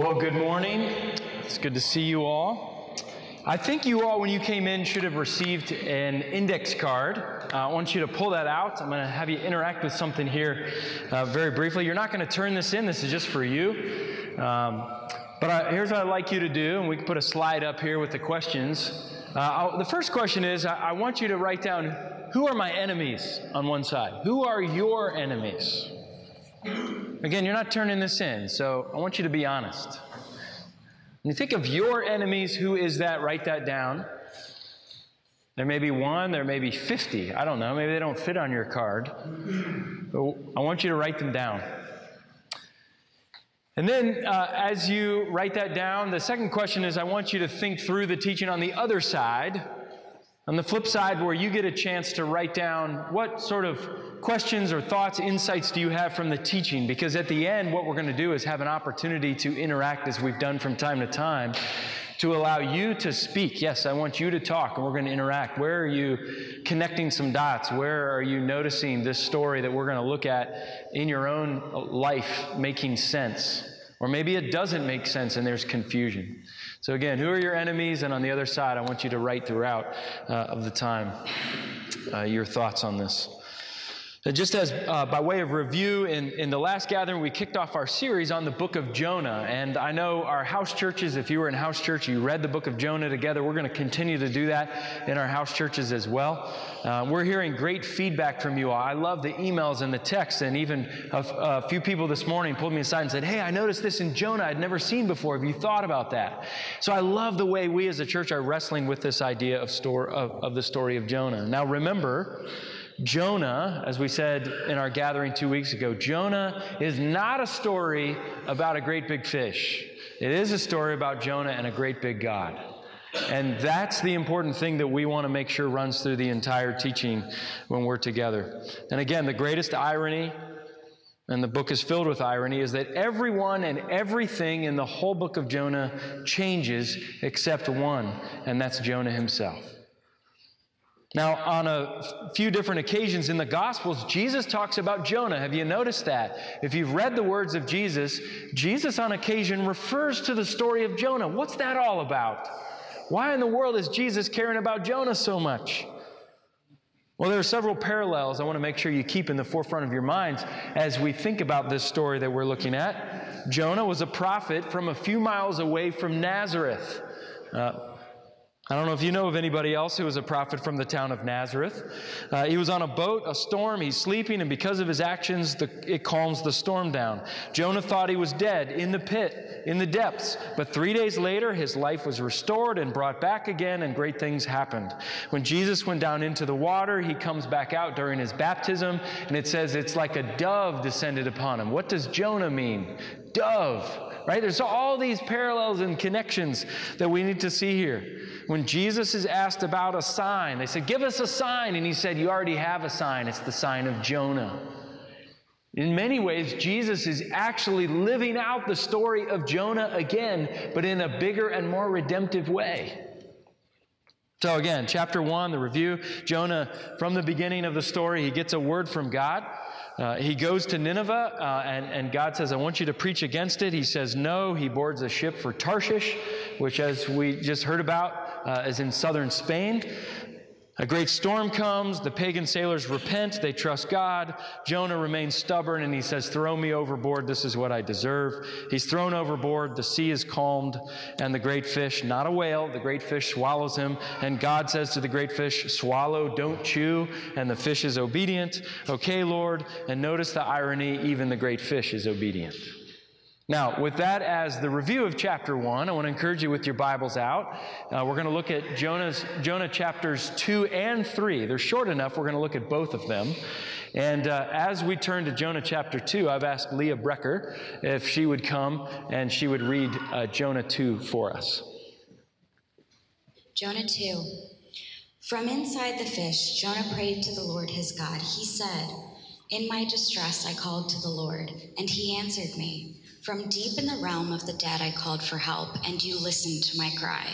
Well, good morning. It's good to see you all. I think you all, when you came in, should have received an index card. Uh, I want you to pull that out. I'm going to have you interact with something here uh, very briefly. You're not going to turn this in, this is just for you. Um, but I, here's what I'd like you to do, and we can put a slide up here with the questions. Uh, the first question is I, I want you to write down who are my enemies on one side? Who are your enemies? Again, you're not turning this in, so I want you to be honest. When you think of your enemies, who is that? Write that down. There may be one, there may be 50. I don't know. Maybe they don't fit on your card. But I want you to write them down. And then, uh, as you write that down, the second question is I want you to think through the teaching on the other side on the flip side, where you get a chance to write down what sort of questions or thoughts, insights do you have from the teaching? Because at the end, what we're going to do is have an opportunity to interact as we've done from time to time to allow you to speak. Yes, I want you to talk and we're going to interact. Where are you connecting some dots? Where are you noticing this story that we're going to look at in your own life making sense? Or maybe it doesn't make sense and there's confusion. So, again, who are your enemies? And on the other side, I want you to write throughout uh, of the time uh, your thoughts on this. Just as uh, by way of review, in, in the last gathering, we kicked off our series on the book of Jonah. And I know our house churches, if you were in house church, you read the book of Jonah together. We're going to continue to do that in our house churches as well. Uh, we're hearing great feedback from you all. I love the emails and the texts, and even a, a few people this morning pulled me aside and said, Hey, I noticed this in Jonah I'd never seen before. Have you thought about that? So I love the way we as a church are wrestling with this idea of, store, of, of the story of Jonah. Now, remember, Jonah, as we said in our gathering two weeks ago, Jonah is not a story about a great big fish. It is a story about Jonah and a great big God. And that's the important thing that we want to make sure runs through the entire teaching when we're together. And again, the greatest irony, and the book is filled with irony, is that everyone and everything in the whole book of Jonah changes except one, and that's Jonah himself. Now, on a few different occasions in the Gospels, Jesus talks about Jonah. Have you noticed that? If you've read the words of Jesus, Jesus on occasion refers to the story of Jonah. What's that all about? Why in the world is Jesus caring about Jonah so much? Well, there are several parallels I want to make sure you keep in the forefront of your minds as we think about this story that we're looking at. Jonah was a prophet from a few miles away from Nazareth. Uh, I don't know if you know of anybody else who was a prophet from the town of Nazareth. Uh, he was on a boat, a storm, he's sleeping, and because of his actions, the, it calms the storm down. Jonah thought he was dead in the pit, in the depths, but three days later, his life was restored and brought back again, and great things happened. When Jesus went down into the water, he comes back out during his baptism, and it says it's like a dove descended upon him. What does Jonah mean? Dove right? There's all these parallels and connections that we need to see here. When Jesus is asked about a sign, they said, Give us a sign. And he said, You already have a sign. It's the sign of Jonah. In many ways, Jesus is actually living out the story of Jonah again, but in a bigger and more redemptive way. So, again, chapter one, the review Jonah, from the beginning of the story, he gets a word from God. Uh, he goes to Nineveh, uh, and, and God says, I want you to preach against it. He says no. He boards a ship for Tarshish, which, as we just heard about, uh, is in southern Spain. A great storm comes. The pagan sailors repent. They trust God. Jonah remains stubborn and he says, Throw me overboard. This is what I deserve. He's thrown overboard. The sea is calmed. And the great fish, not a whale, the great fish swallows him. And God says to the great fish, Swallow, don't chew. And the fish is obedient. Okay, Lord. And notice the irony even the great fish is obedient. Now, with that as the review of chapter 1, I want to encourage you with your Bibles out. Uh, we're going to look at Jonah's, Jonah chapters 2 and 3. They're short enough, we're going to look at both of them. And uh, as we turn to Jonah chapter 2, I've asked Leah Brecker if she would come and she would read uh, Jonah 2 for us. Jonah 2. From inside the fish, Jonah prayed to the Lord his God. He said, In my distress I called to the Lord, and he answered me. From deep in the realm of the dead, I called for help, and you listened to my cry.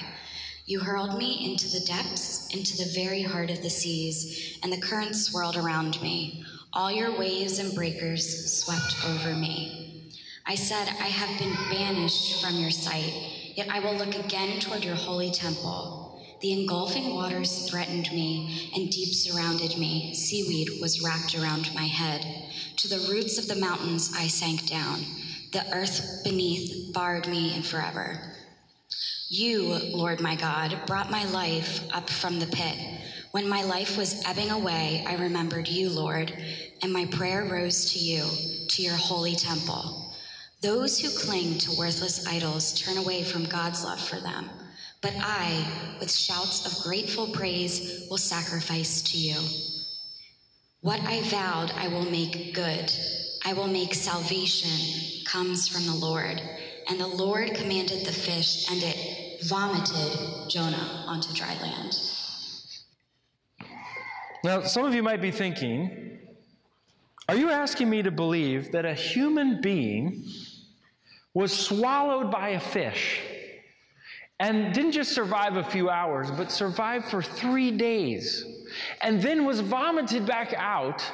You hurled me into the depths, into the very heart of the seas, and the currents swirled around me. All your waves and breakers swept over me. I said, I have been banished from your sight, yet I will look again toward your holy temple. The engulfing waters threatened me, and deep surrounded me. Seaweed was wrapped around my head. To the roots of the mountains I sank down. The earth beneath barred me in forever. You, Lord my God, brought my life up from the pit. When my life was ebbing away, I remembered you, Lord, and my prayer rose to you, to your holy temple. Those who cling to worthless idols turn away from God's love for them. But I, with shouts of grateful praise, will sacrifice to you. What I vowed, I will make good. I will make salvation comes from the Lord. And the Lord commanded the fish, and it vomited Jonah onto dry land. Now, some of you might be thinking, are you asking me to believe that a human being was swallowed by a fish and didn't just survive a few hours, but survived for three days and then was vomited back out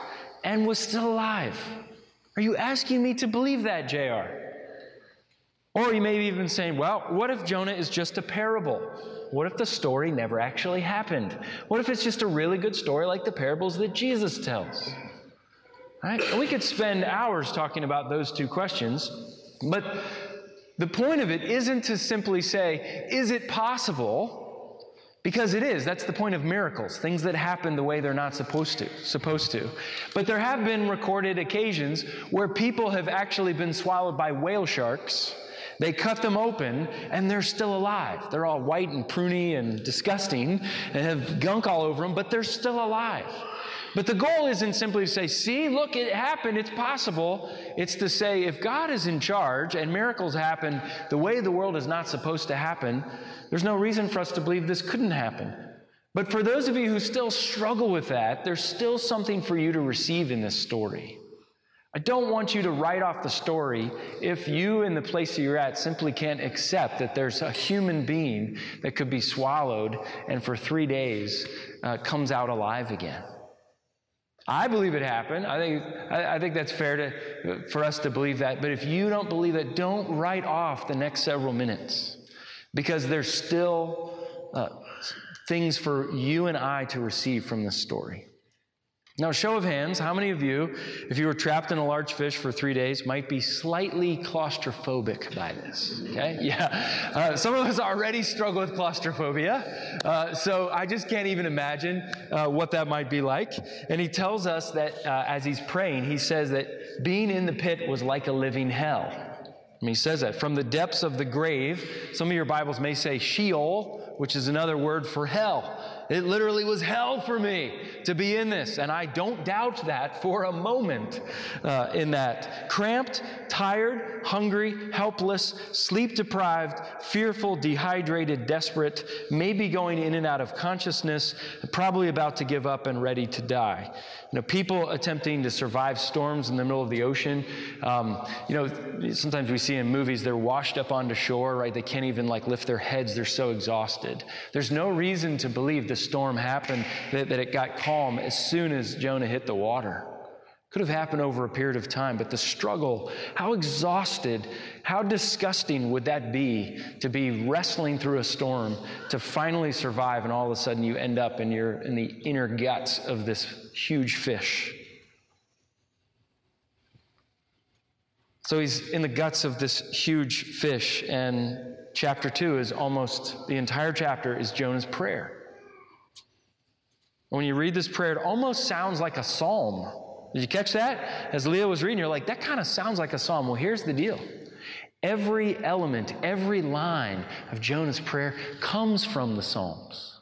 and was still alive? Are you asking me to believe that, JR? Or you may be even saying, well, what if Jonah is just a parable? What if the story never actually happened? What if it's just a really good story like the parables that Jesus tells? Right? We could spend hours talking about those two questions, but the point of it isn't to simply say, is it possible? Because it is. That's the point of miracles, things that happen the way they're not supposed to, supposed to. But there have been recorded occasions where people have actually been swallowed by whale sharks they cut them open and they're still alive. They're all white and pruny and disgusting and have gunk all over them, but they're still alive. But the goal isn't simply to say, see, look, it happened, it's possible. It's to say, if God is in charge and miracles happen the way the world is not supposed to happen, there's no reason for us to believe this couldn't happen. But for those of you who still struggle with that, there's still something for you to receive in this story. I don't want you to write off the story if you, in the place that you're at, simply can't accept that there's a human being that could be swallowed and for three days uh, comes out alive again. I believe it happened. I think, I, think that's fair to, for us to believe that. But if you don't believe it, don't write off the next several minutes because there's still uh, things for you and I to receive from this story. Now, show of hands, how many of you, if you were trapped in a large fish for three days, might be slightly claustrophobic by this? Okay? Yeah. Uh, some of us already struggle with claustrophobia. Uh, so I just can't even imagine uh, what that might be like. And he tells us that uh, as he's praying, he says that being in the pit was like a living hell. I mean, he says that from the depths of the grave, some of your Bibles may say Sheol, which is another word for hell. It literally was hell for me to be in this, and I don't doubt that for a moment uh, in that. Cramped, tired, hungry, helpless, sleep deprived, fearful, dehydrated, desperate, maybe going in and out of consciousness, probably about to give up and ready to die. You know, people attempting to survive storms in the middle of the ocean. Um, you know, sometimes we see in movies they're washed up onto shore, right? They can't even like lift their heads, they're so exhausted. There's no reason to believe the storm happened, that, that it got calm as soon as Jonah hit the water. Could have happened over a period of time, but the struggle, how exhausted, how disgusting would that be to be wrestling through a storm to finally survive, and all of a sudden you end up in, your, in the inner guts of this huge fish? So he's in the guts of this huge fish, and chapter two is almost the entire chapter is Jonah's prayer. When you read this prayer, it almost sounds like a psalm. Did you catch that? As Leah was reading, you're like, that kind of sounds like a psalm. Well, here's the deal every element, every line of Jonah's prayer comes from the Psalms.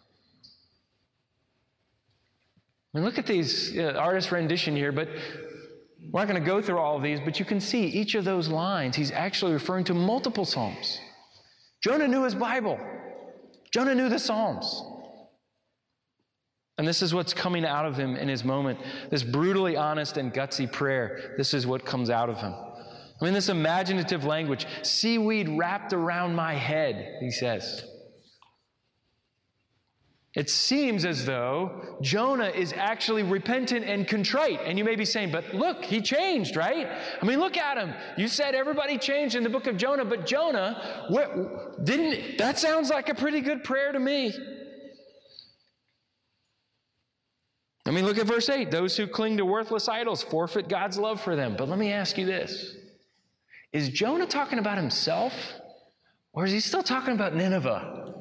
I mean, look at these uh, artist rendition here, but we're not going to go through all of these, but you can see each of those lines, he's actually referring to multiple Psalms. Jonah knew his Bible, Jonah knew the Psalms. And this is what's coming out of him in his moment. This brutally honest and gutsy prayer. This is what comes out of him. I mean, this imaginative language seaweed wrapped around my head, he says. It seems as though Jonah is actually repentant and contrite. And you may be saying, but look, he changed, right? I mean, look at him. You said everybody changed in the book of Jonah, but Jonah, what, didn't, that sounds like a pretty good prayer to me. I mean, look at verse 8. Those who cling to worthless idols forfeit God's love for them. But let me ask you this Is Jonah talking about himself, or is he still talking about Nineveh?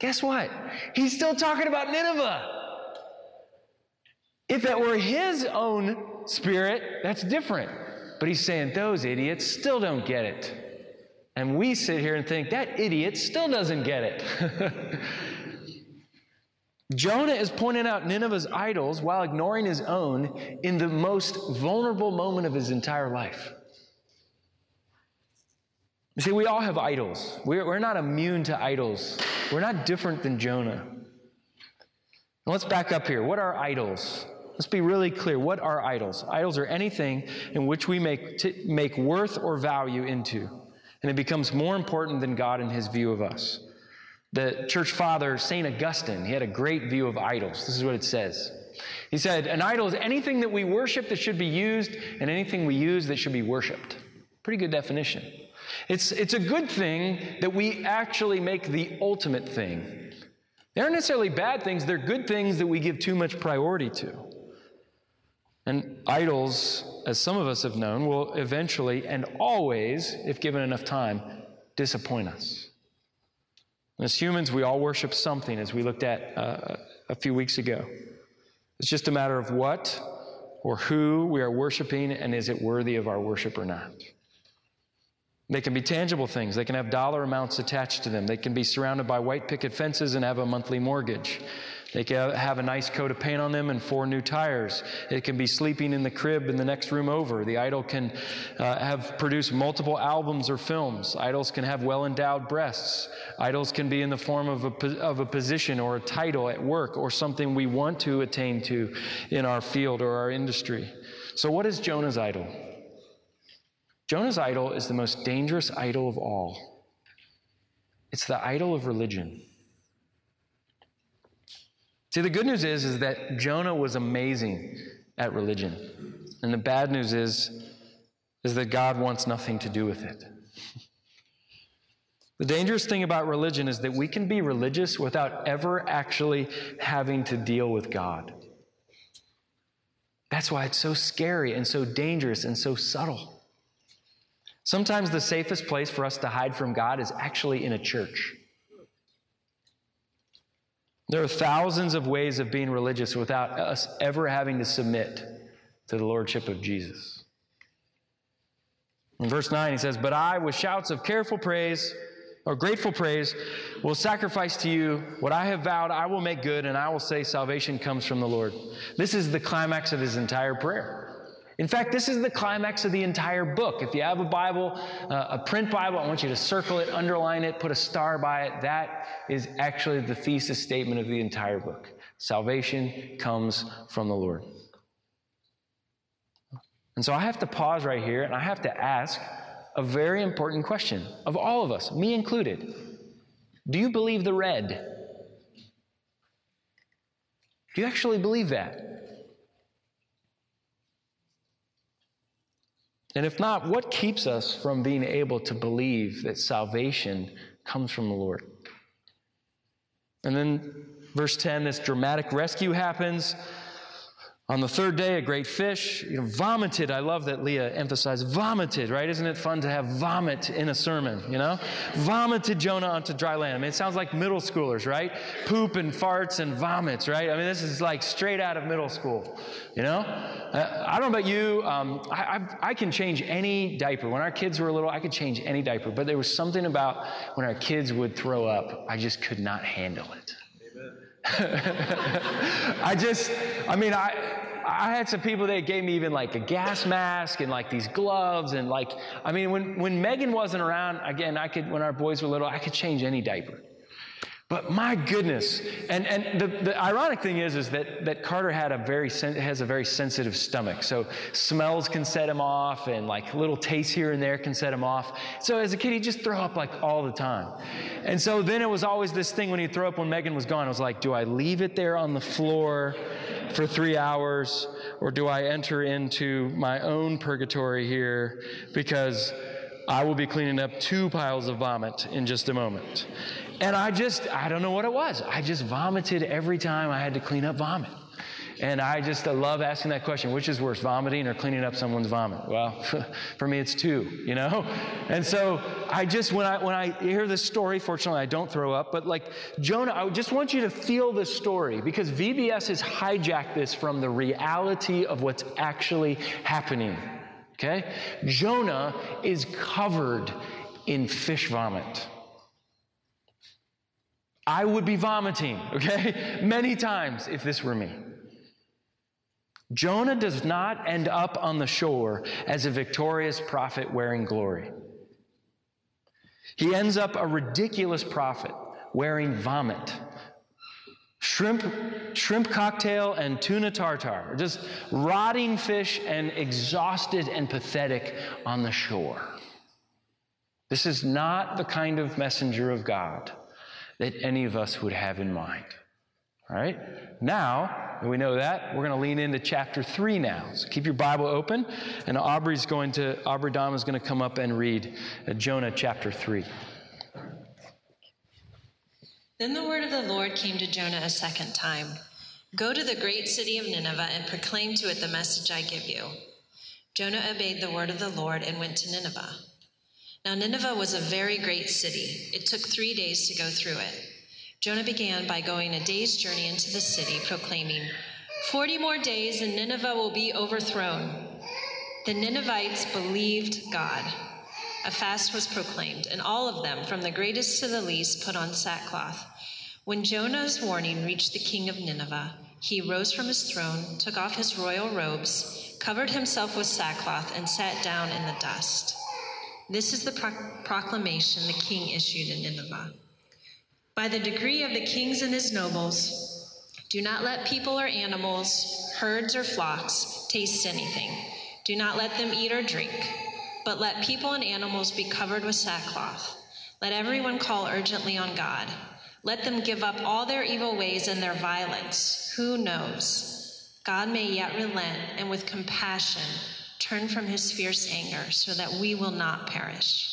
Guess what? He's still talking about Nineveh. If it were his own spirit, that's different. But he's saying those idiots still don't get it. And we sit here and think that idiot still doesn't get it. Jonah is pointing out Nineveh's idols while ignoring his own in the most vulnerable moment of his entire life. You see, we all have idols. We're, we're not immune to idols. We're not different than Jonah. Now let's back up here. What are idols? Let's be really clear. What are idols? Idols are anything in which we make, t- make worth or value into, and it becomes more important than God in his view of us. The church father, St. Augustine, he had a great view of idols. This is what it says. He said, An idol is anything that we worship that should be used, and anything we use that should be worshiped. Pretty good definition. It's, it's a good thing that we actually make the ultimate thing. They aren't necessarily bad things, they're good things that we give too much priority to. And idols, as some of us have known, will eventually and always, if given enough time, disappoint us. As humans, we all worship something, as we looked at uh, a few weeks ago. It's just a matter of what or who we are worshiping, and is it worthy of our worship or not. They can be tangible things. They can have dollar amounts attached to them. They can be surrounded by white picket fences and have a monthly mortgage. They can have a nice coat of paint on them and four new tires. It can be sleeping in the crib in the next room over. The idol can uh, have produced multiple albums or films. Idols can have well endowed breasts. Idols can be in the form of a, of a position or a title at work or something we want to attain to in our field or our industry. So, what is Jonah's idol? Jonah's idol is the most dangerous idol of all. It's the idol of religion. See, the good news is, is that Jonah was amazing at religion. And the bad news is, is that God wants nothing to do with it. The dangerous thing about religion is that we can be religious without ever actually having to deal with God. That's why it's so scary and so dangerous and so subtle. Sometimes the safest place for us to hide from God is actually in a church. There are thousands of ways of being religious without us ever having to submit to the Lordship of Jesus. In verse 9, he says, But I, with shouts of careful praise, or grateful praise, will sacrifice to you what I have vowed I will make good, and I will say salvation comes from the Lord. This is the climax of his entire prayer. In fact, this is the climax of the entire book. If you have a Bible, uh, a print Bible, I want you to circle it, underline it, put a star by it. That is actually the thesis statement of the entire book. Salvation comes from the Lord. And so I have to pause right here and I have to ask a very important question of all of us, me included. Do you believe the red? Do you actually believe that? And if not, what keeps us from being able to believe that salvation comes from the Lord? And then, verse 10, this dramatic rescue happens. On the third day, a great fish you know, vomited. I love that Leah emphasized vomited, right? Isn't it fun to have vomit in a sermon, you know? Vomited Jonah onto dry land. I mean, it sounds like middle schoolers, right? Poop and farts and vomits, right? I mean, this is like straight out of middle school, you know? Uh, I don't know about you. Um, I, I, I can change any diaper. When our kids were little, I could change any diaper. But there was something about when our kids would throw up, I just could not handle it. I just, I mean, I, I had some people that gave me even like a gas mask and like these gloves and like, I mean, when, when Megan wasn't around, again, I could, when our boys were little, I could change any diaper. But my goodness, and, and the, the ironic thing is, is that, that Carter had a very sen- has a very sensitive stomach. So smells can set him off, and like little tastes here and there can set him off. So as a kid, he'd just throw up like all the time. And so then it was always this thing when he'd throw up when Megan was gone. I was like, do I leave it there on the floor for three hours, or do I enter into my own purgatory here? Because I will be cleaning up two piles of vomit in just a moment. And I just, I don't know what it was. I just vomited every time I had to clean up vomit. And I just I love asking that question which is worse, vomiting or cleaning up someone's vomit? Well, for me, it's two, you know? And so I just, when I, when I hear this story, fortunately, I don't throw up, but like Jonah, I just want you to feel this story because VBS has hijacked this from the reality of what's actually happening. Okay? Jonah is covered in fish vomit. I would be vomiting, okay, many times if this were me. Jonah does not end up on the shore as a victorious prophet wearing glory. He ends up a ridiculous prophet wearing vomit. Shrimp, shrimp cocktail and tuna tartar, just rotting fish and exhausted and pathetic on the shore. This is not the kind of messenger of God that any of us would have in mind. All right? Now we know that, we're going to lean into chapter 3 now. So keep your Bible open, and Aubrey's going to, Aubrey Dom is going to come up and read uh, Jonah chapter 3. Then the word of the Lord came to Jonah a second time Go to the great city of Nineveh and proclaim to it the message I give you. Jonah obeyed the word of the Lord and went to Nineveh now, Nineveh was a very great city. It took three days to go through it. Jonah began by going a day's journey into the city, proclaiming, Forty more days and Nineveh will be overthrown. The Ninevites believed God. A fast was proclaimed, and all of them, from the greatest to the least, put on sackcloth. When Jonah's warning reached the king of Nineveh, he rose from his throne, took off his royal robes, covered himself with sackcloth, and sat down in the dust. This is the pro- proclamation the king issued in Nineveh. By the decree of the kings and his nobles, do not let people or animals, herds or flocks, taste anything. Do not let them eat or drink, but let people and animals be covered with sackcloth. Let everyone call urgently on God. Let them give up all their evil ways and their violence. Who knows? God may yet relent and with compassion turn from his fierce anger so that we will not perish.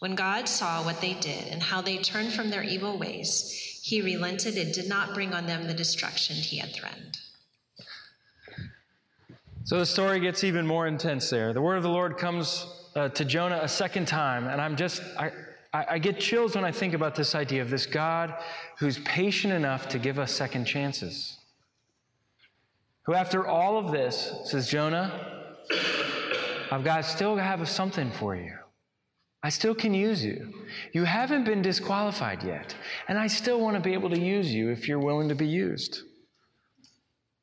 When God saw what they did and how they turned from their evil ways, he relented and did not bring on them the destruction he had threatened. So the story gets even more intense there. The word of the Lord comes uh, to Jonah a second time, and I'm just, I, I get chills when I think about this idea of this God who's patient enough to give us second chances. Who, after all of this, says, Jonah, I've got still have something for you. I still can use you. You haven't been disqualified yet, and I still want to be able to use you if you're willing to be used.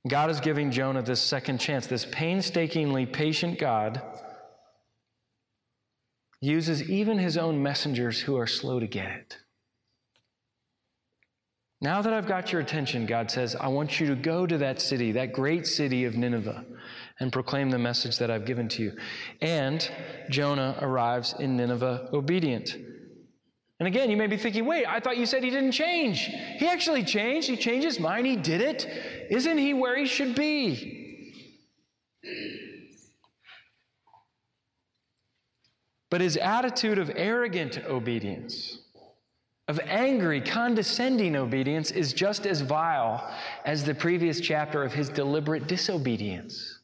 God is giving Jonah this second chance. This painstakingly patient God uses even his own messengers who are slow to get it. Now that I've got your attention, God says, I want you to go to that city, that great city of Nineveh and proclaim the message that I've given to you. And Jonah arrives in Nineveh obedient. And again, you may be thinking, wait, I thought you said he didn't change. He actually changed. He changed his mind. He did it. Isn't he where he should be? But his attitude of arrogant obedience, of angry, condescending obedience, is just as vile as the previous chapter of his deliberate disobedience.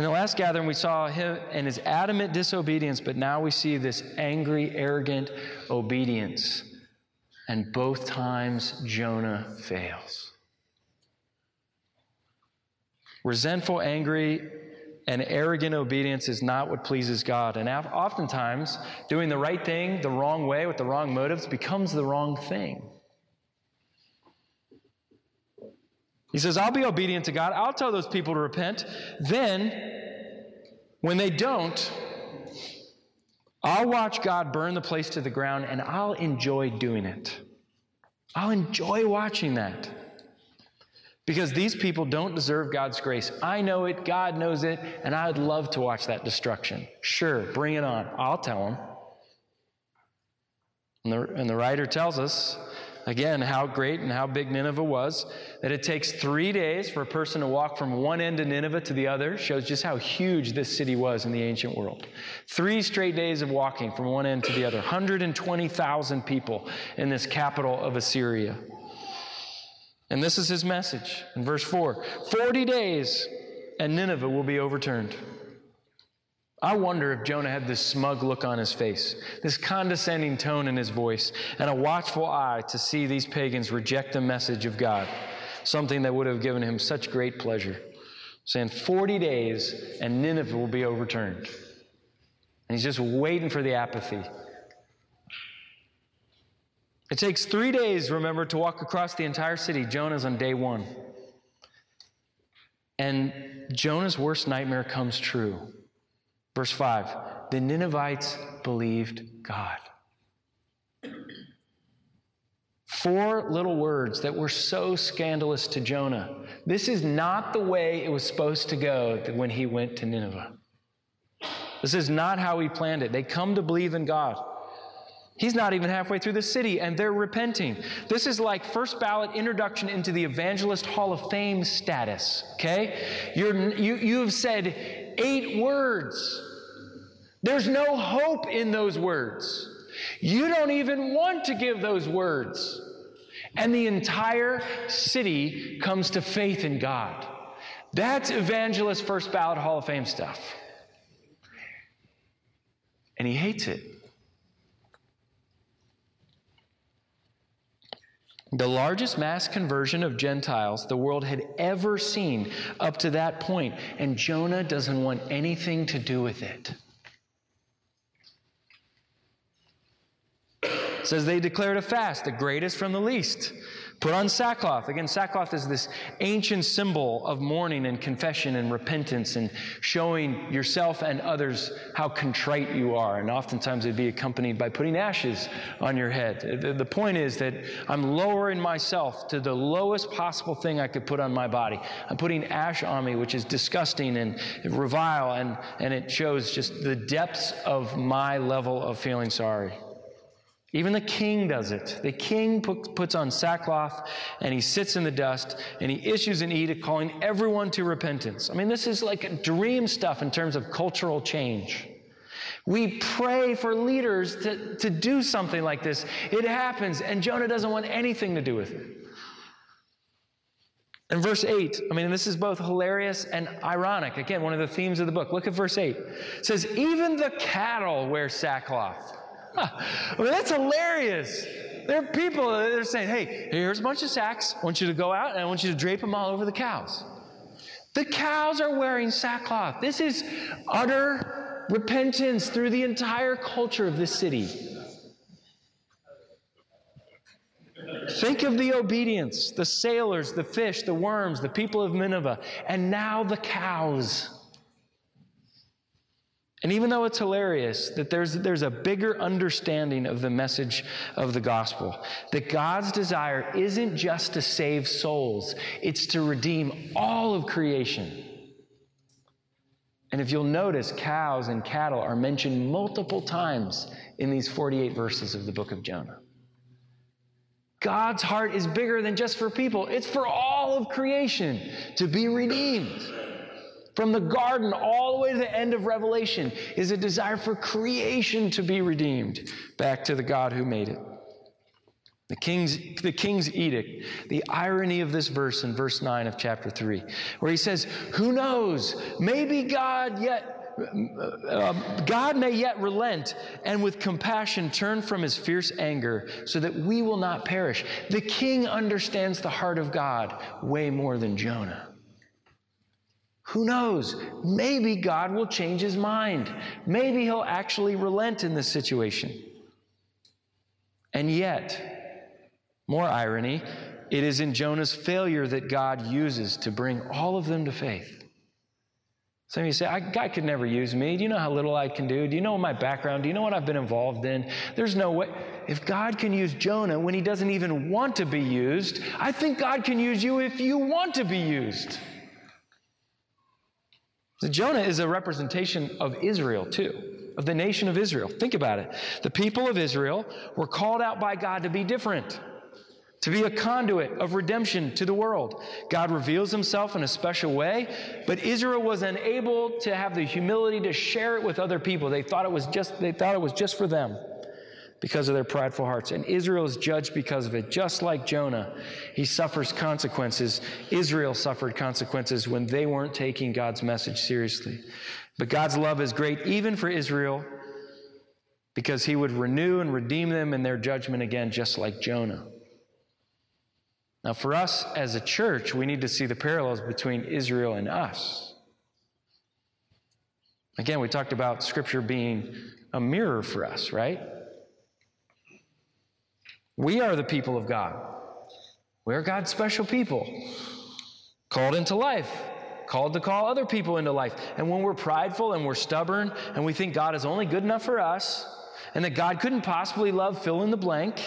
In the last gathering, we saw him and his adamant disobedience, but now we see this angry, arrogant obedience. And both times, Jonah fails. Resentful, angry, and arrogant obedience is not what pleases God. And oftentimes, doing the right thing the wrong way with the wrong motives becomes the wrong thing. He says, I'll be obedient to God. I'll tell those people to repent. Then, when they don't, I'll watch God burn the place to the ground and I'll enjoy doing it. I'll enjoy watching that. Because these people don't deserve God's grace. I know it, God knows it, and I'd love to watch that destruction. Sure, bring it on. I'll tell them. And the, and the writer tells us Again, how great and how big Nineveh was. That it takes three days for a person to walk from one end of Nineveh to the other shows just how huge this city was in the ancient world. Three straight days of walking from one end to the other. 120,000 people in this capital of Assyria. And this is his message in verse 4 40 days, and Nineveh will be overturned. I wonder if Jonah had this smug look on his face, this condescending tone in his voice, and a watchful eye to see these pagans reject the message of God, something that would have given him such great pleasure. Saying, 40 days and Nineveh will be overturned. And he's just waiting for the apathy. It takes three days, remember, to walk across the entire city. Jonah's on day one. And Jonah's worst nightmare comes true. Verse 5 The Ninevites believed God. Four little words that were so scandalous to Jonah. This is not the way it was supposed to go when he went to Nineveh. This is not how he planned it. They come to believe in God. He's not even halfway through the city, and they're repenting. This is like first ballot introduction into the Evangelist Hall of Fame status, okay? You're, you, you have said eight words. There's no hope in those words. You don't even want to give those words. And the entire city comes to faith in God. That's evangelist first ballot Hall of Fame stuff. And he hates it. The largest mass conversion of Gentiles the world had ever seen up to that point, and Jonah doesn't want anything to do with it. It says they declared a fast, the greatest from the least. Put on sackcloth. Again, sackcloth is this ancient symbol of mourning and confession and repentance and showing yourself and others how contrite you are. And oftentimes it'd be accompanied by putting ashes on your head. The, point is that I'm lowering myself to the lowest possible thing I could put on my body. I'm putting ash on me, which is disgusting and revile, and, and it shows just the depths of my level of feeling sorry. Even the king does it. The king put, puts on sackcloth and he sits in the dust and he issues an edict calling everyone to repentance. I mean, this is like dream stuff in terms of cultural change. We pray for leaders to, to do something like this. It happens, and Jonah doesn't want anything to do with it. In verse 8, I mean, this is both hilarious and ironic. Again, one of the themes of the book. Look at verse 8. It says, Even the cattle wear sackcloth. I mean, that's hilarious. There are people that are saying, hey, here's a bunch of sacks. I want you to go out and I want you to drape them all over the cows. The cows are wearing sackcloth. This is utter repentance through the entire culture of this city. Think of the obedience, the sailors, the fish, the worms, the people of Nineveh, and now the cows. And even though it's hilarious, that there's, there's a bigger understanding of the message of the gospel. That God's desire isn't just to save souls, it's to redeem all of creation. And if you'll notice, cows and cattle are mentioned multiple times in these 48 verses of the book of Jonah. God's heart is bigger than just for people, it's for all of creation to be redeemed. From the garden all the way to the end of Revelation is a desire for creation to be redeemed back to the God who made it. The king's, the king's edict, the irony of this verse in verse 9 of chapter 3, where he says, Who knows? Maybe God yet. Uh, God may yet relent and with compassion turn from his fierce anger so that we will not perish. The king understands the heart of God way more than Jonah. Who knows? Maybe God will change his mind. Maybe he'll actually relent in this situation. And yet, more irony, it is in Jonah's failure that God uses to bring all of them to faith. Some of you say, God could never use me. Do you know how little I can do? Do you know my background? Do you know what I've been involved in? There's no way. If God can use Jonah when he doesn't even want to be used, I think God can use you if you want to be used. So Jonah is a representation of Israel, too, of the nation of Israel. Think about it. The people of Israel were called out by God to be different to be a conduit of redemption to the world. God reveals himself in a special way, but Israel was unable to have the humility to share it with other people. They thought it was just they thought it was just for them because of their prideful hearts. And Israel is judged because of it, just like Jonah. He suffers consequences. Israel suffered consequences when they weren't taking God's message seriously. But God's love is great even for Israel because he would renew and redeem them in their judgment again just like Jonah. Now, for us as a church, we need to see the parallels between Israel and us. Again, we talked about Scripture being a mirror for us, right? We are the people of God. We are God's special people, called into life, called to call other people into life. And when we're prideful and we're stubborn and we think God is only good enough for us and that God couldn't possibly love fill in the blank,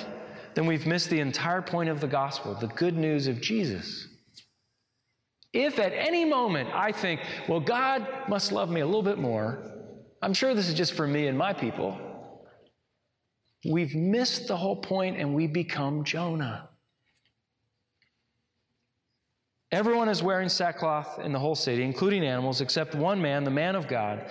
then we've missed the entire point of the gospel, the good news of Jesus. If at any moment I think, well, God must love me a little bit more, I'm sure this is just for me and my people, we've missed the whole point and we become Jonah. Everyone is wearing sackcloth in the whole city, including animals, except one man, the man of God.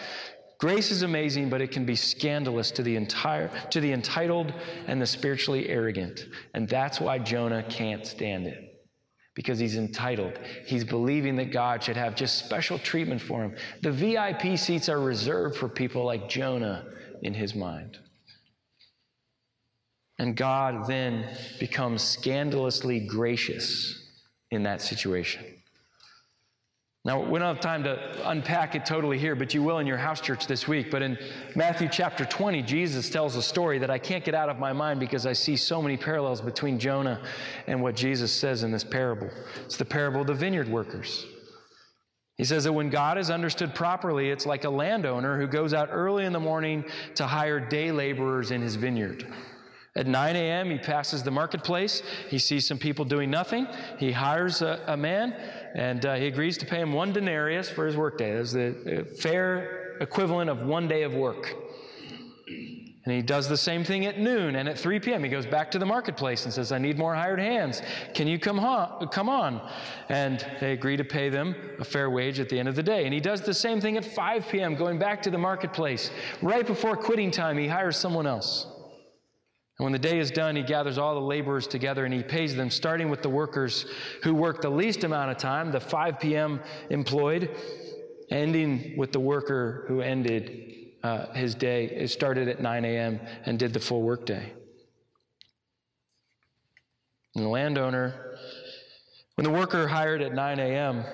Grace is amazing, but it can be scandalous to the entire to the entitled and the spiritually arrogant. And that's why Jonah can't stand it. Because he's entitled. He's believing that God should have just special treatment for him. The VIP seats are reserved for people like Jonah in his mind. And God then becomes scandalously gracious in that situation. Now, we don't have time to unpack it totally here, but you will in your house church this week. But in Matthew chapter 20, Jesus tells a story that I can't get out of my mind because I see so many parallels between Jonah and what Jesus says in this parable. It's the parable of the vineyard workers. He says that when God is understood properly, it's like a landowner who goes out early in the morning to hire day laborers in his vineyard. At 9 a.m., he passes the marketplace. He sees some people doing nothing. He hires a, a man and uh, he agrees to pay him one denarius for his workday. That's the fair equivalent of one day of work. And he does the same thing at noon and at 3 p.m. He goes back to the marketplace and says, I need more hired hands. Can you come, come on? And they agree to pay them a fair wage at the end of the day. And he does the same thing at 5 p.m., going back to the marketplace. Right before quitting time, he hires someone else. And when the day is done, he gathers all the laborers together and he pays them, starting with the workers who work the least amount of time, the 5 p.m. employed, ending with the worker who ended uh, his day, it started at 9 a.m. and did the full workday. And the landowner, when the worker hired at 9 a.m.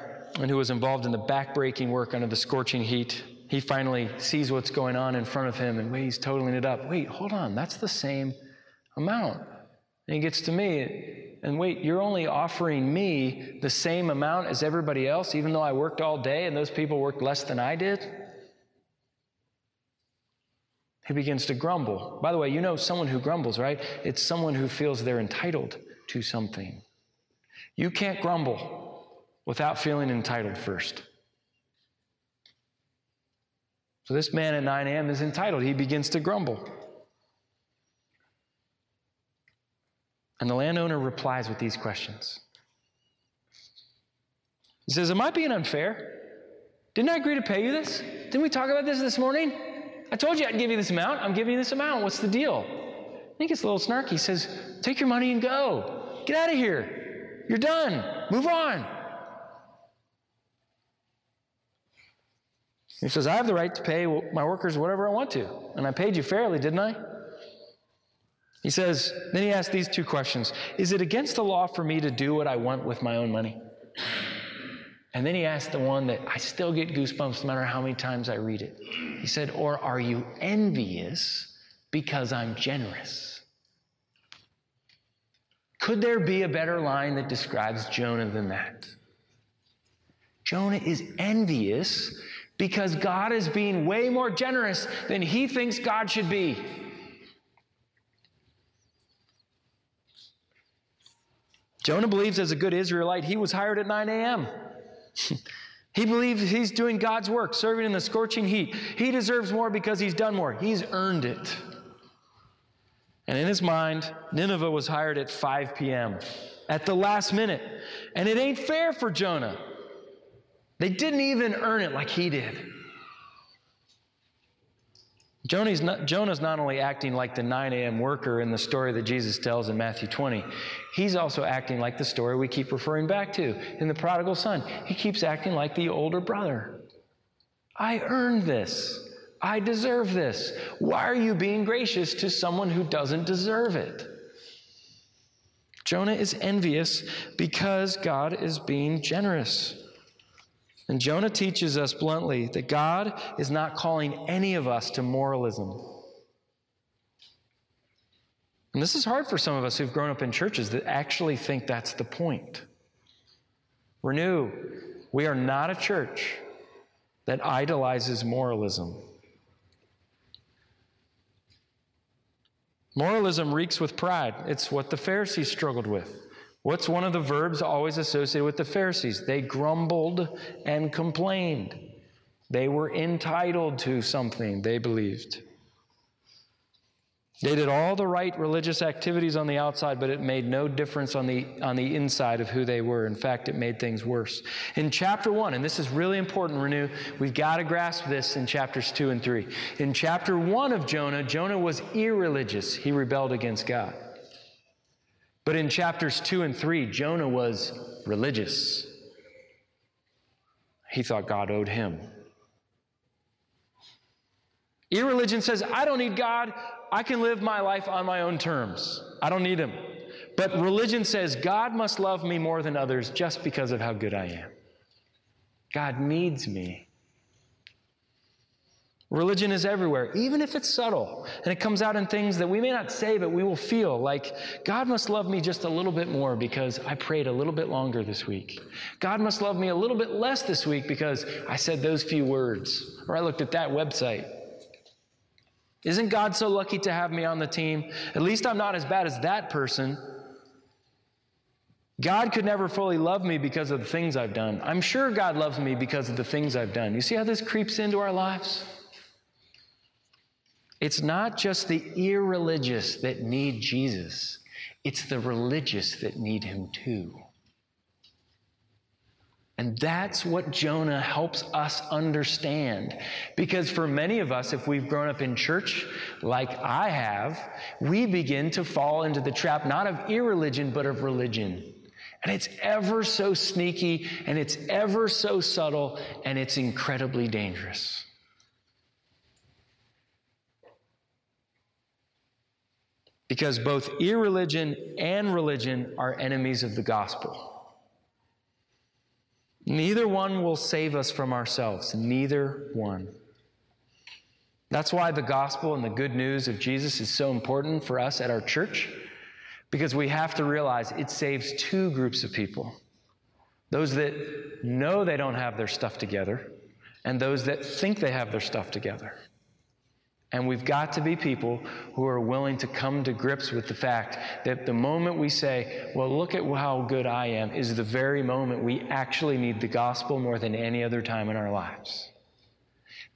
and who was involved in the backbreaking work under the scorching heat, he finally sees what's going on in front of him and he's totaling it up. Wait, hold on, that's the same amount. And he gets to me, and wait, you're only offering me the same amount as everybody else, even though I worked all day and those people worked less than I did? He begins to grumble. By the way, you know someone who grumbles, right? It's someone who feels they're entitled to something. You can't grumble without feeling entitled first. So this man at 9 a.m. is entitled. He begins to grumble. And the landowner replies with these questions. He says, Am I being unfair? Didn't I agree to pay you this? Didn't we talk about this this morning? I told you I'd give you this amount. I'm giving you this amount. What's the deal? I think it's a little snarky. He says, Take your money and go. Get out of here. You're done. Move on. He says, I have the right to pay my workers whatever I want to. And I paid you fairly, didn't I? He says, then he asks these two questions Is it against the law for me to do what I want with my own money? And then he asked the one that I still get goosebumps no matter how many times I read it. He said, Or are you envious because I'm generous? Could there be a better line that describes Jonah than that? Jonah is envious because God is being way more generous than he thinks God should be. Jonah believes, as a good Israelite, he was hired at 9 a.m. he believes he's doing God's work, serving in the scorching heat. He deserves more because he's done more. He's earned it. And in his mind, Nineveh was hired at 5 p.m. at the last minute. And it ain't fair for Jonah. They didn't even earn it like he did. Jonah's not, Jonah's not only acting like the 9 a.m. worker in the story that Jesus tells in Matthew 20, he's also acting like the story we keep referring back to in the prodigal son. He keeps acting like the older brother. I earned this. I deserve this. Why are you being gracious to someone who doesn't deserve it? Jonah is envious because God is being generous. And Jonah teaches us bluntly that God is not calling any of us to moralism. And this is hard for some of us who've grown up in churches that actually think that's the point. Renew, we are not a church that idolizes moralism. Moralism reeks with pride. It's what the Pharisees struggled with. What's one of the verbs always associated with the Pharisees? They grumbled and complained. They were entitled to something, they believed. They did all the right religious activities on the outside, but it made no difference on the, on the inside of who they were. In fact, it made things worse. In chapter one, and this is really important, Renew, we've got to grasp this in chapters two and three. In chapter one of Jonah, Jonah was irreligious, he rebelled against God. But in chapters 2 and 3, Jonah was religious. He thought God owed him. Irreligion says, I don't need God. I can live my life on my own terms. I don't need him. But religion says, God must love me more than others just because of how good I am. God needs me. Religion is everywhere, even if it's subtle. And it comes out in things that we may not say, but we will feel like God must love me just a little bit more because I prayed a little bit longer this week. God must love me a little bit less this week because I said those few words or I looked at that website. Isn't God so lucky to have me on the team? At least I'm not as bad as that person. God could never fully love me because of the things I've done. I'm sure God loves me because of the things I've done. You see how this creeps into our lives? It's not just the irreligious that need Jesus, it's the religious that need him too. And that's what Jonah helps us understand. Because for many of us, if we've grown up in church like I have, we begin to fall into the trap not of irreligion, but of religion. And it's ever so sneaky, and it's ever so subtle, and it's incredibly dangerous. Because both irreligion and religion are enemies of the gospel. Neither one will save us from ourselves. Neither one. That's why the gospel and the good news of Jesus is so important for us at our church, because we have to realize it saves two groups of people those that know they don't have their stuff together, and those that think they have their stuff together. And we've got to be people who are willing to come to grips with the fact that the moment we say, Well, look at how good I am, is the very moment we actually need the gospel more than any other time in our lives.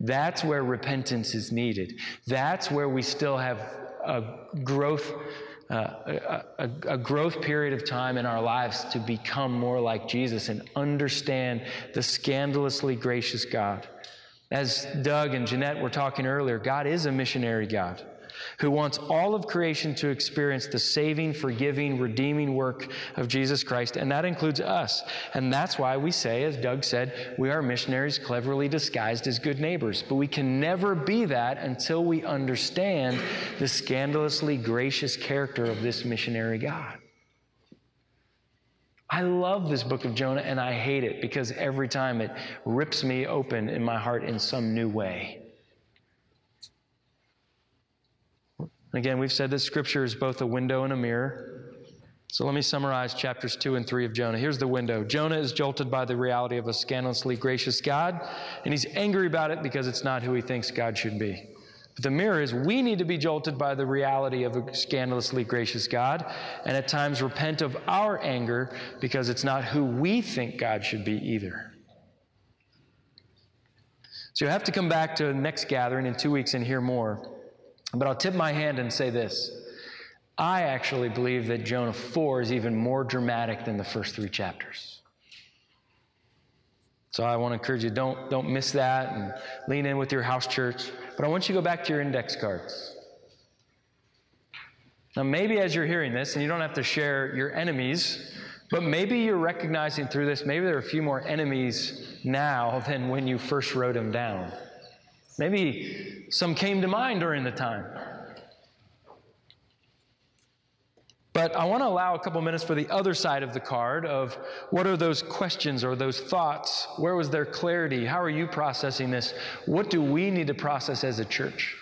That's where repentance is needed. That's where we still have a growth. Uh, a, a, a growth period of time in our lives to become more like Jesus and understand the scandalously gracious God. As Doug and Jeanette were talking earlier, God is a missionary God who wants all of creation to experience the saving, forgiving, redeeming work of Jesus Christ, and that includes us. And that's why we say, as Doug said, we are missionaries cleverly disguised as good neighbors. But we can never be that until we understand the scandalously gracious character of this missionary God. I love this book of Jonah and I hate it because every time it rips me open in my heart in some new way. Again, we've said that scripture is both a window and a mirror. So let me summarize chapters 2 and 3 of Jonah. Here's the window Jonah is jolted by the reality of a scandalously gracious God, and he's angry about it because it's not who he thinks God should be. But the mirror is we need to be jolted by the reality of a scandalously gracious God, and at times repent of our anger because it's not who we think God should be either. So you'll have to come back to the next gathering in two weeks and hear more. But I'll tip my hand and say this. I actually believe that Jonah 4 is even more dramatic than the first three chapters. So I want to encourage you don't, don't miss that and lean in with your house church. But I want you to go back to your index cards. Now, maybe as you're hearing this, and you don't have to share your enemies, but maybe you're recognizing through this, maybe there are a few more enemies now than when you first wrote them down. Maybe some came to mind during the time. But I want to allow a couple minutes for the other side of the card of what are those questions or those thoughts? Where was their clarity? How are you processing this? What do we need to process as a church?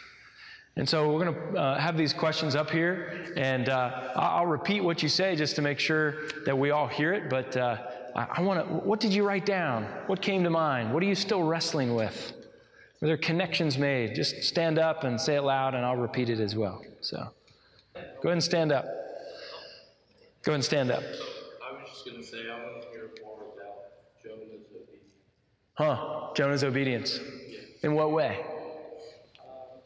And so we're going to uh, have these questions up here, and uh, I'll repeat what you say just to make sure that we all hear it. But uh, I, want to, what did you write down? What came to mind? What are you still wrestling with? Are there connections made? Just stand up and say it loud, and I'll repeat it as well. So go ahead and stand up. Go ahead and stand up. I was just going to say, I want to hear more about Jonah's obedience. Huh? Jonah's obedience. In what way? Um,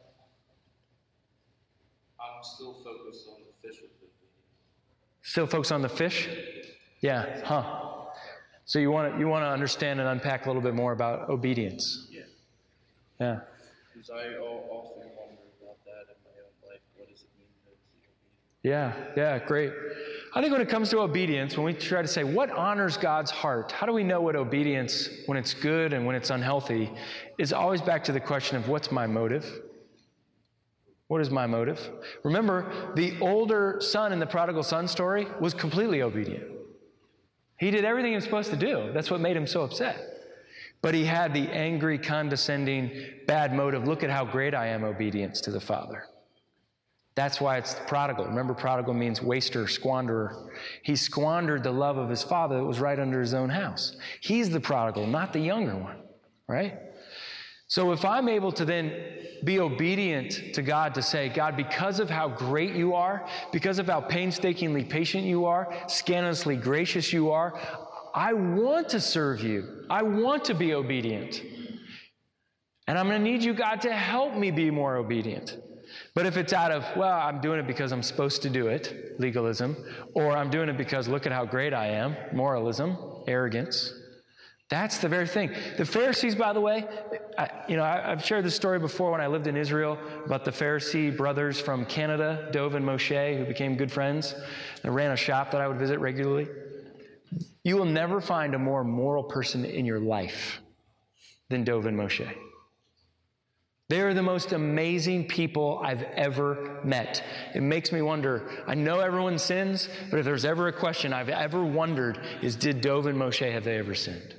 I'm still focused on the fish. Still focus on the fish? Yeah. Huh? So you want to you want to understand and unpack a little bit more about obedience. Yeah. Yeah. Because I often wonder about that in my own life. What does it mean to be obedient? Yeah, yeah, great. I think when it comes to obedience, when we try to say what honors God's heart, how do we know what obedience, when it's good and when it's unhealthy, is always back to the question of what's my motive? What is my motive? Remember, the older son in the prodigal son story was completely obedient. He did everything he was supposed to do. That's what made him so upset. But he had the angry, condescending, bad motive look at how great I am obedience to the Father. That's why it's the prodigal. Remember, prodigal means waster, squanderer. He squandered the love of his father that was right under his own house. He's the prodigal, not the younger one, right? So if I'm able to then be obedient to God to say, God, because of how great you are, because of how painstakingly patient you are, scandalously gracious you are, I want to serve you. I want to be obedient. And I'm going to need you, God, to help me be more obedient. But if it's out of, well, I'm doing it because I'm supposed to do it, legalism, or I'm doing it because look at how great I am, moralism, arrogance, that's the very thing. The Pharisees, by the way, I, you know, I, have shared this story before when I lived in Israel about the Pharisee brothers from Canada, Dov and Moshe, who became good friends. and ran a shop that I would visit regularly. You will never find a more moral person in your life than Dov and Moshe. They are the most amazing people I've ever met. It makes me wonder. I know everyone sins, but if there's ever a question I've ever wondered is did Dov and Moshe have they ever sinned?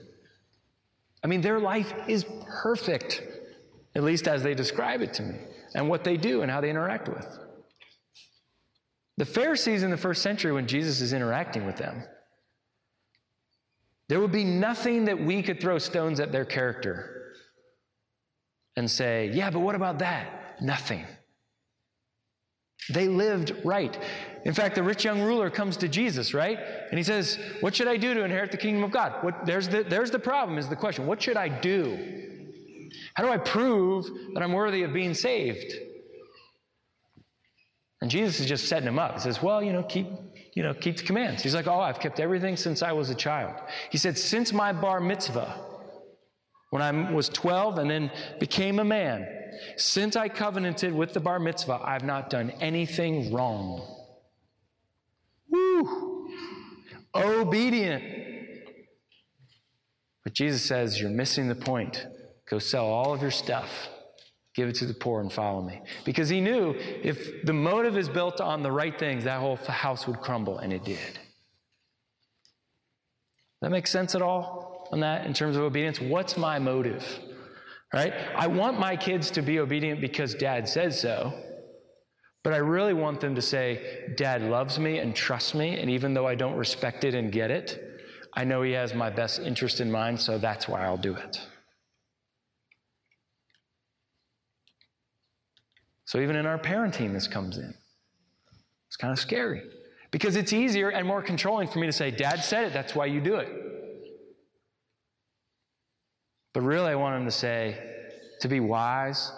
I mean, their life is perfect, at least as they describe it to me, and what they do and how they interact with. The Pharisees in the first century, when Jesus is interacting with them, there would be nothing that we could throw stones at their character and say, yeah, but what about that? Nothing. They lived right. In fact, the rich young ruler comes to Jesus, right? And he says, What should I do to inherit the kingdom of God? What, there's, the, there's the problem, is the question. What should I do? How do I prove that I'm worthy of being saved? And Jesus is just setting him up. He says, Well, you know, keep, you know, keep the commands. He's like, Oh, I've kept everything since I was a child. He said, Since my bar mitzvah, when I was 12 and then became a man, since I covenanted with the bar mitzvah, I've not done anything wrong. Woo! Obedient. But Jesus says, You're missing the point. Go sell all of your stuff, give it to the poor, and follow me. Because he knew if the motive is built on the right things, that whole house would crumble, and it did. That makes sense at all on that in terms of obedience? What's my motive? Right? I want my kids to be obedient because dad says so. But I really want them to say, Dad loves me and trusts me, and even though I don't respect it and get it, I know He has my best interest in mind, so that's why I'll do it. So even in our parenting, this comes in. It's kind of scary because it's easier and more controlling for me to say, Dad said it, that's why you do it. But really, I want him to say, to be wise,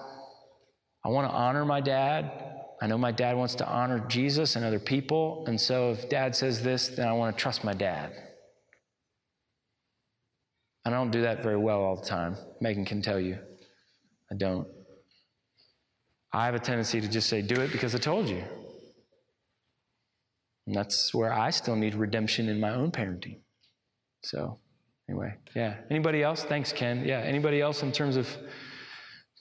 I want to honor my dad. I know my dad wants to honor Jesus and other people. And so if dad says this, then I want to trust my dad. I don't do that very well all the time. Megan can tell you. I don't. I have a tendency to just say, do it because I told you. And that's where I still need redemption in my own parenting. So, anyway, yeah. Anybody else? Thanks, Ken. Yeah. Anybody else in terms of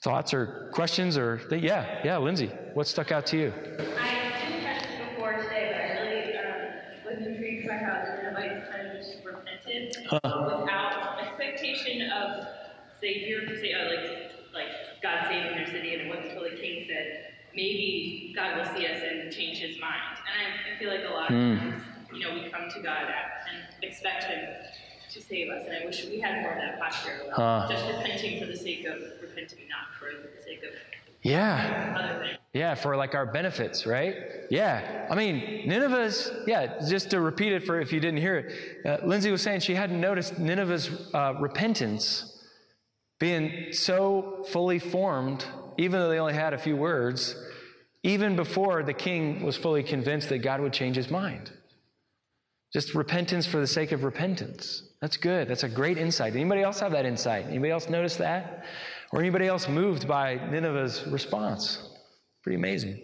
thoughts or questions or th- yeah, yeah, Lindsay, what stuck out to you? I had two questions before today, but I really um, was intrigued by how the Ninevites kind of just repented without expectation of Savior, say, uh, like, like God saving their city, and it wasn't until the king said, maybe God will see us and change his mind. And I, I feel like a lot of times, you know, we come to God and expect him to save us, and I wish we had more of that posture, of Huh. just repenting for the sake of repenting, not for the sake of Yeah. other things. Yeah, for like our benefits, right? Yeah. I mean, Nineveh's, yeah, just to repeat it for if you didn't hear it, uh, Lindsay was saying she hadn't noticed Nineveh's uh, repentance being so fully formed, even though they only had a few words, even before the king was fully convinced that God would change his mind. Just repentance for the sake of repentance. That's good. That's a great insight. Anybody else have that insight? Anybody else notice that? Or anybody else moved by Nineveh's response? Pretty amazing.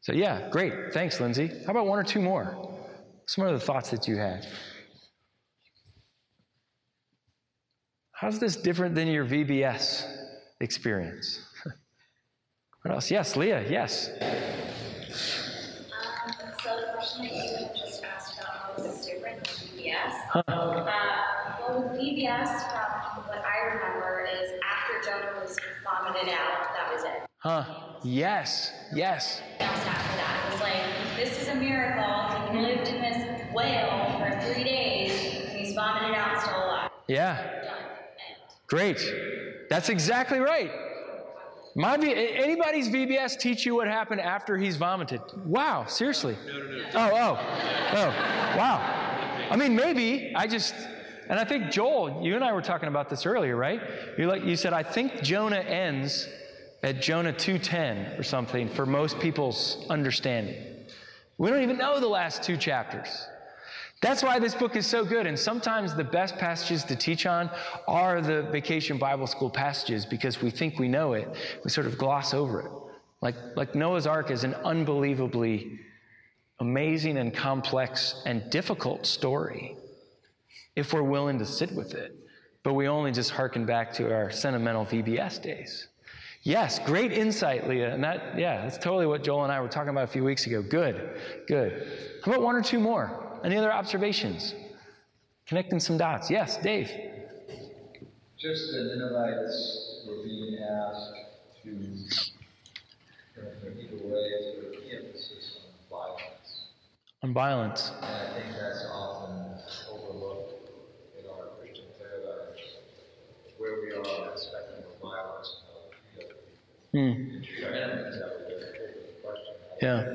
So, yeah, great. Thanks, Lindsay. How about one or two more? Some of the thoughts that you had. How's this different than your VBS experience? what else? Yes, Leah, yes. Um, so different than VBS? Uh, well, with VBS, from what I remember, is after Jonah was vomited out, that was it. Huh? Yes, yes. That after that. It was like, this is a miracle. He lived in this whale for three days, and he's vomited out and still alive. Yeah, Done. Great. That's exactly right. My v- anybody's VBS teach you what happened after he's vomited? Wow, seriously? Oh, oh, oh, wow. I mean, maybe I just, and I think Joel, you and I were talking about this earlier, right? You like you said, I think Jonah ends at Jonah two ten or something for most people's understanding. We don't even know the last two chapters. That's why this book is so good. And sometimes the best passages to teach on are the vacation Bible school passages because we think we know it. We sort of gloss over it. Like, like Noah's Ark is an unbelievably amazing and complex and difficult story if we're willing to sit with it. But we only just hearken back to our sentimental VBS days. Yes, great insight, Leah. And that, yeah, that's totally what Joel and I were talking about a few weeks ago. Good, good. How about one or two more? Any other observations? Connecting some dots. Yes, Dave. Just the Ninevites were being asked to, you know, either way, to put the emphasis on violence. On violence. And I think that's often overlooked in our Christian paradigms, where we are on the spectrum of violence. and how we Hmm. treat- treat our enemies that way. A question. Yeah. Our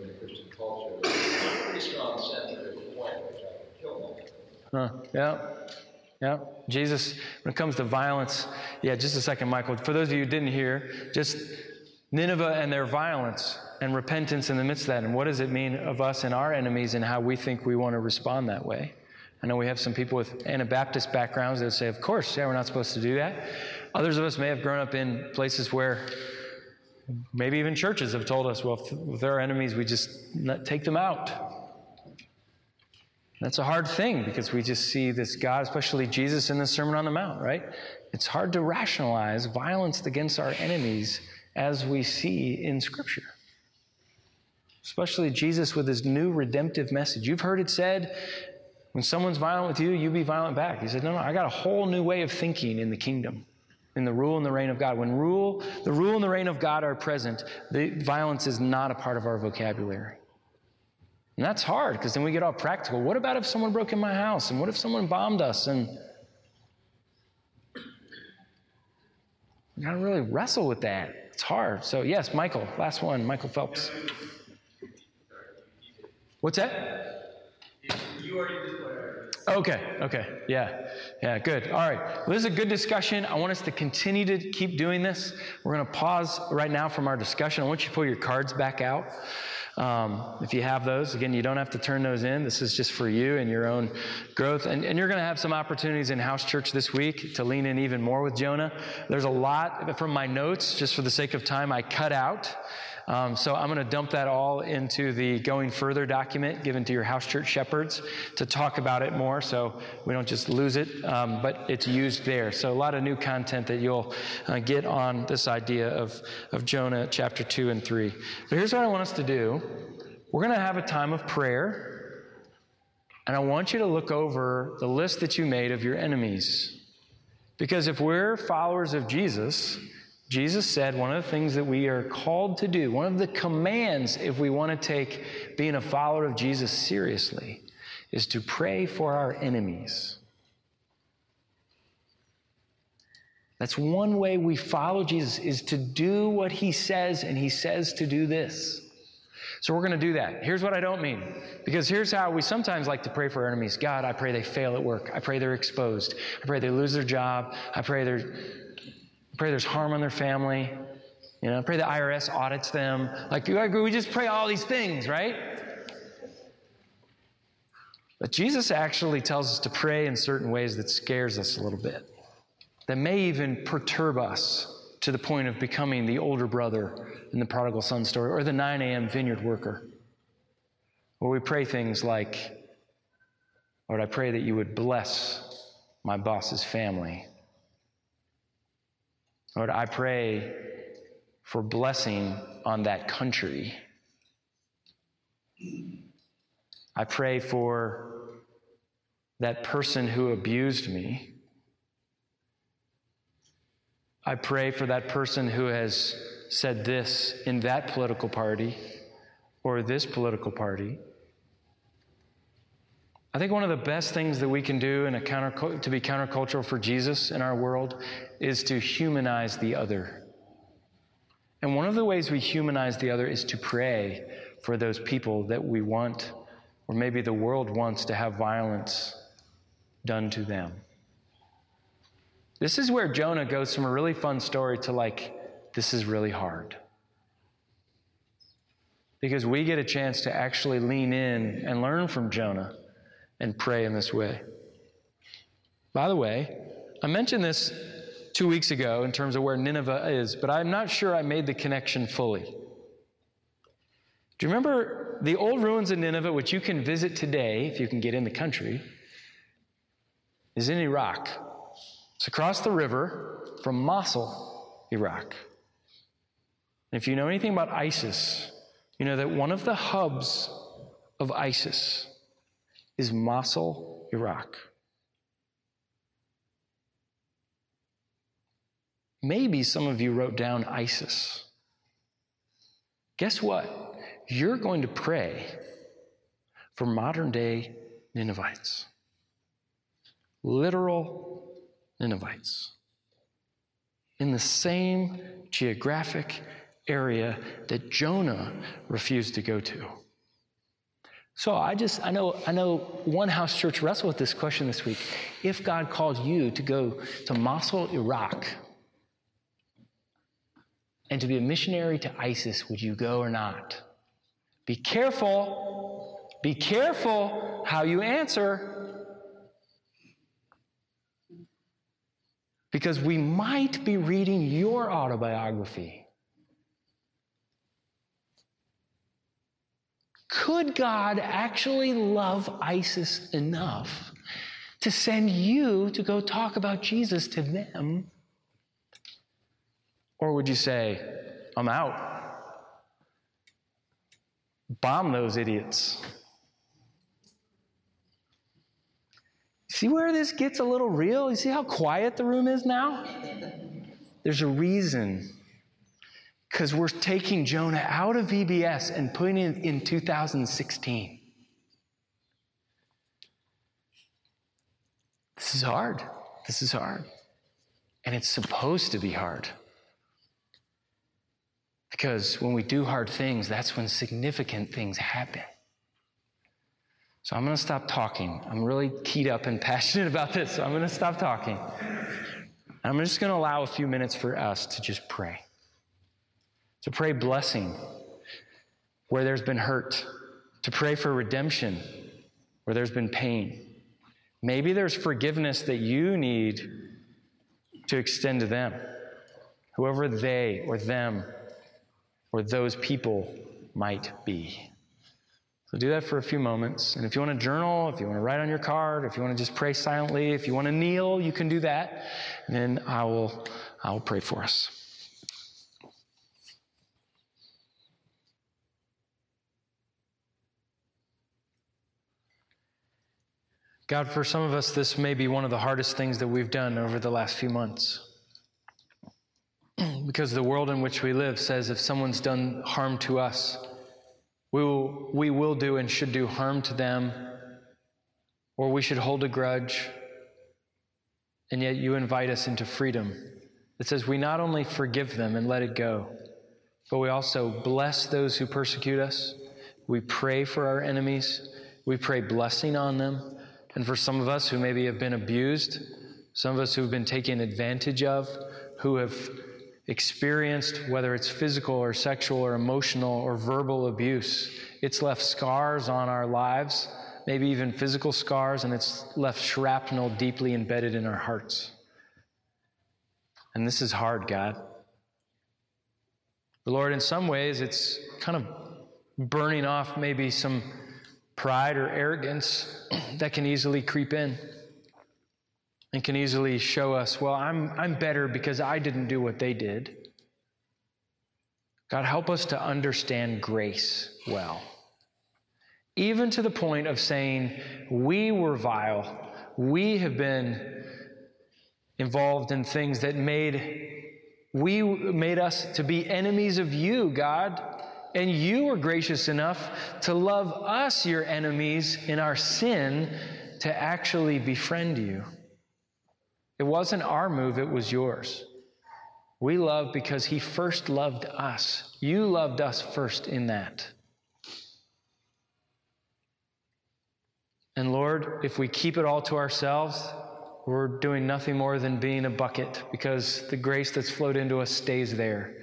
in the Christian culture, there's a pretty strong sense that there's a point at which I can kill them. Huh. Yeah. Yeah. Jesus, when it comes to violence, yeah, just a second, Michael. For those of you who didn't hear, just Nineveh and their violence and repentance in the midst of that. And what does it mean of us and our enemies and how we think we want to respond that way? I know we have some people with Anabaptist backgrounds that say, of course, yeah, we're not supposed to do that. Others of us may have grown up in places where maybe even churches have told us, well, if, they're our enemies, we just take them out. That's a hard thing because we just see this God, especially Jesus in the Sermon on the Mount, right? It's hard to rationalize violence against our enemies as we see in Scripture. Especially Jesus with his new redemptive message. You've heard it said, when someone's violent with you, you be violent back. He said, no, no, I got a whole new way of thinking in the kingdom. in the rule and the reign of God. When rule, the rule and the reign of God are present, the violence is not a part of our vocabulary. And that's hard because then we get all practical. What about if someone broke in my house? And what if someone bombed us? And to really wrestle with that. It's hard. So, yes, Michael, last one, Michael Phelps. What's that? You already. Okay, okay, yeah, yeah, good. All right, well, this is a good discussion. I want us to continue to keep doing this. We're going to pause right now from our discussion. I want you to pull your cards back out. Um, if you have those, again, you don't have to turn those in. This is just for you and your own growth. And, and you're going to have some opportunities in house church this week to lean in even more with Jonah. There's a lot from my notes, just for the sake of time, I cut out. Um, so I'm going to dump that all into the going further document given to your house church shepherds to talk about it more so we don't just lose it, um, but it's used there. So a lot of new content that you'll uh, get on this idea of, of Jonah chapter 2 and 3. But here's what I want us to do we're going to have a time of prayer. And I want you to look over the list that you made of your enemies. Because if we're followers of Jesus, Jesus said one of the things that we are called to do, one of the commands if we want to take being a follower of Jesus seriously, is to pray for our enemies. That's one way we follow Jesus is to do what he says and he says to do this. So we're going to do that. Here's what I don't mean. Because here's how we sometimes like to pray for our enemies. God, I pray they fail at work. I pray they're exposed. I pray they lose their job. I pray they're pray there's harm on their family. You know, pray the IRS audits them. Like, we just pray all these things, right? But Jesus actually tells us to pray in certain ways that scares us a little bit, that may even perturb us to the point of becoming the older brother in the prodigal son story or the 9 a.m. vineyard worker, where we pray things like, Lord, I pray that you would bless my boss's family. Lord, I pray for blessing on that country. I pray for that person who abused me. I pray for that person who has said this in that political party or this political party. I think one of the best things that we can do in a counter, to be countercultural for Jesus in our world is to humanize the other. And one of the ways we humanize the other is to pray for those people that we want, or maybe the world wants to have violence done to them. This is where Jonah goes from a really fun story to like, this is really hard. Because we get a chance to actually lean in and learn from Jonah and pray in this way. By the way, I mentioned this two weeks ago in terms of where Nineveh is, but I'm not sure I made the connection fully. Do you remember the old ruins of Nineveh, which you can visit today if you can get in the country, is in Iraq. It's across the river from Mosul, Iraq. And if you know anything about ISIS, you know that one of the hubs of ISIS is Mosul, Iraq. Maybe some of you wrote down ISIS. Guess what? You're going to pray for modern day Ninevites, literal Ninevites, in the same geographic area that Jonah refused to go to. So I just I know I know one house church wrestled with this question this week. If God called you to go to Mosul, Iraq, and to be a missionary to ISIS, would you go or not? Be careful. Be careful how you answer. Because we might be reading your autobiography. Could God actually love ISIS enough to send you to go talk about Jesus to them? Or would you say, I'm out? Bomb those idiots. See where this gets a little real? You see how quiet the room is now? There's a reason. Because we're taking Jonah out of VBS and putting it in 2016. This is hard. This is hard. And it's supposed to be hard. Because when we do hard things, that's when significant things happen. So I'm going to stop talking. I'm really keyed up and passionate about this, so I'm going to stop talking. I'm just going to allow a few minutes for us to just pray. To pray blessing where there's been hurt, to pray for redemption where there's been pain. Maybe there's forgiveness that you need to extend to them, whoever they or them or those people might be. So do that for a few moments. And if you want to journal, if you want to write on your card, if you want to just pray silently, if you want to kneel, you can do that. And then I will I will pray for us. God, for some of us, this may be one of the hardest things that we've done over the last few months. because the world in which we live says if someone's done harm to us, we will, we will do and should do harm to them, or we should hold a grudge. And yet you invite us into freedom. It says we not only forgive them and let it go, but we also bless those who persecute us. We pray for our enemies. We pray blessing on them. And for some of us who maybe have been abused, some of us who've been taken advantage of, who have experienced, whether it's physical or sexual or emotional or verbal abuse, it's left scars on our lives, maybe even physical scars, and it's left shrapnel deeply embedded in our hearts. And this is hard, God. But Lord, in some ways, it's kind of burning off maybe some pride or arrogance that can easily creep in and can easily show us, well, I'm, I'm better because I didn't do what they did. God, help us to understand grace well. Even to the point of saying, we were vile, we have been involved in things that made we made us to be enemies of you, God. And you were gracious enough to love us, your enemies, in our sin, to actually befriend you. It wasn't our move, it was yours. We love because He first loved us. You loved us first in that. And Lord, if we keep it all to ourselves, we're doing nothing more than being a bucket because the grace that's flowed into us stays there.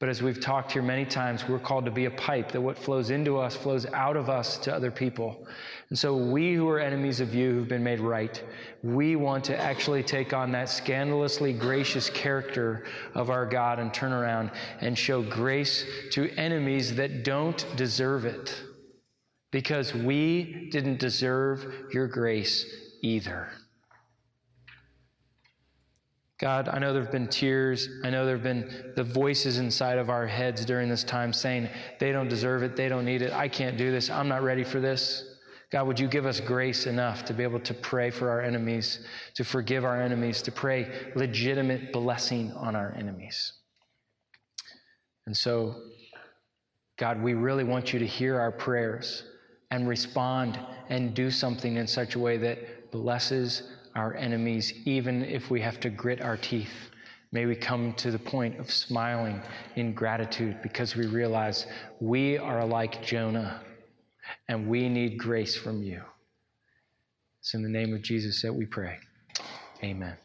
But as we've talked here many times, we're called to be a pipe that what flows into us flows out of us to other people. And so we who are enemies of you who've been made right, we want to actually take on that scandalously gracious character of our God and turn around and show grace to enemies that don't deserve it. Because we didn't deserve your grace either. God, I know there have been tears. I know there have been the voices inside of our heads during this time saying, they don't deserve it. They don't need it. I can't do this. I'm not ready for this. God, would you give us grace enough to be able to pray for our enemies, to forgive our enemies, to pray legitimate blessing on our enemies? And so, God, we really want you to hear our prayers and respond and do something in such a way that blesses our enemies, even if we have to grit our teeth. May we come to the point of smiling in gratitude because we realize we are like Jonah and we need grace from you. It's in the name of Jesus that we pray. Amen.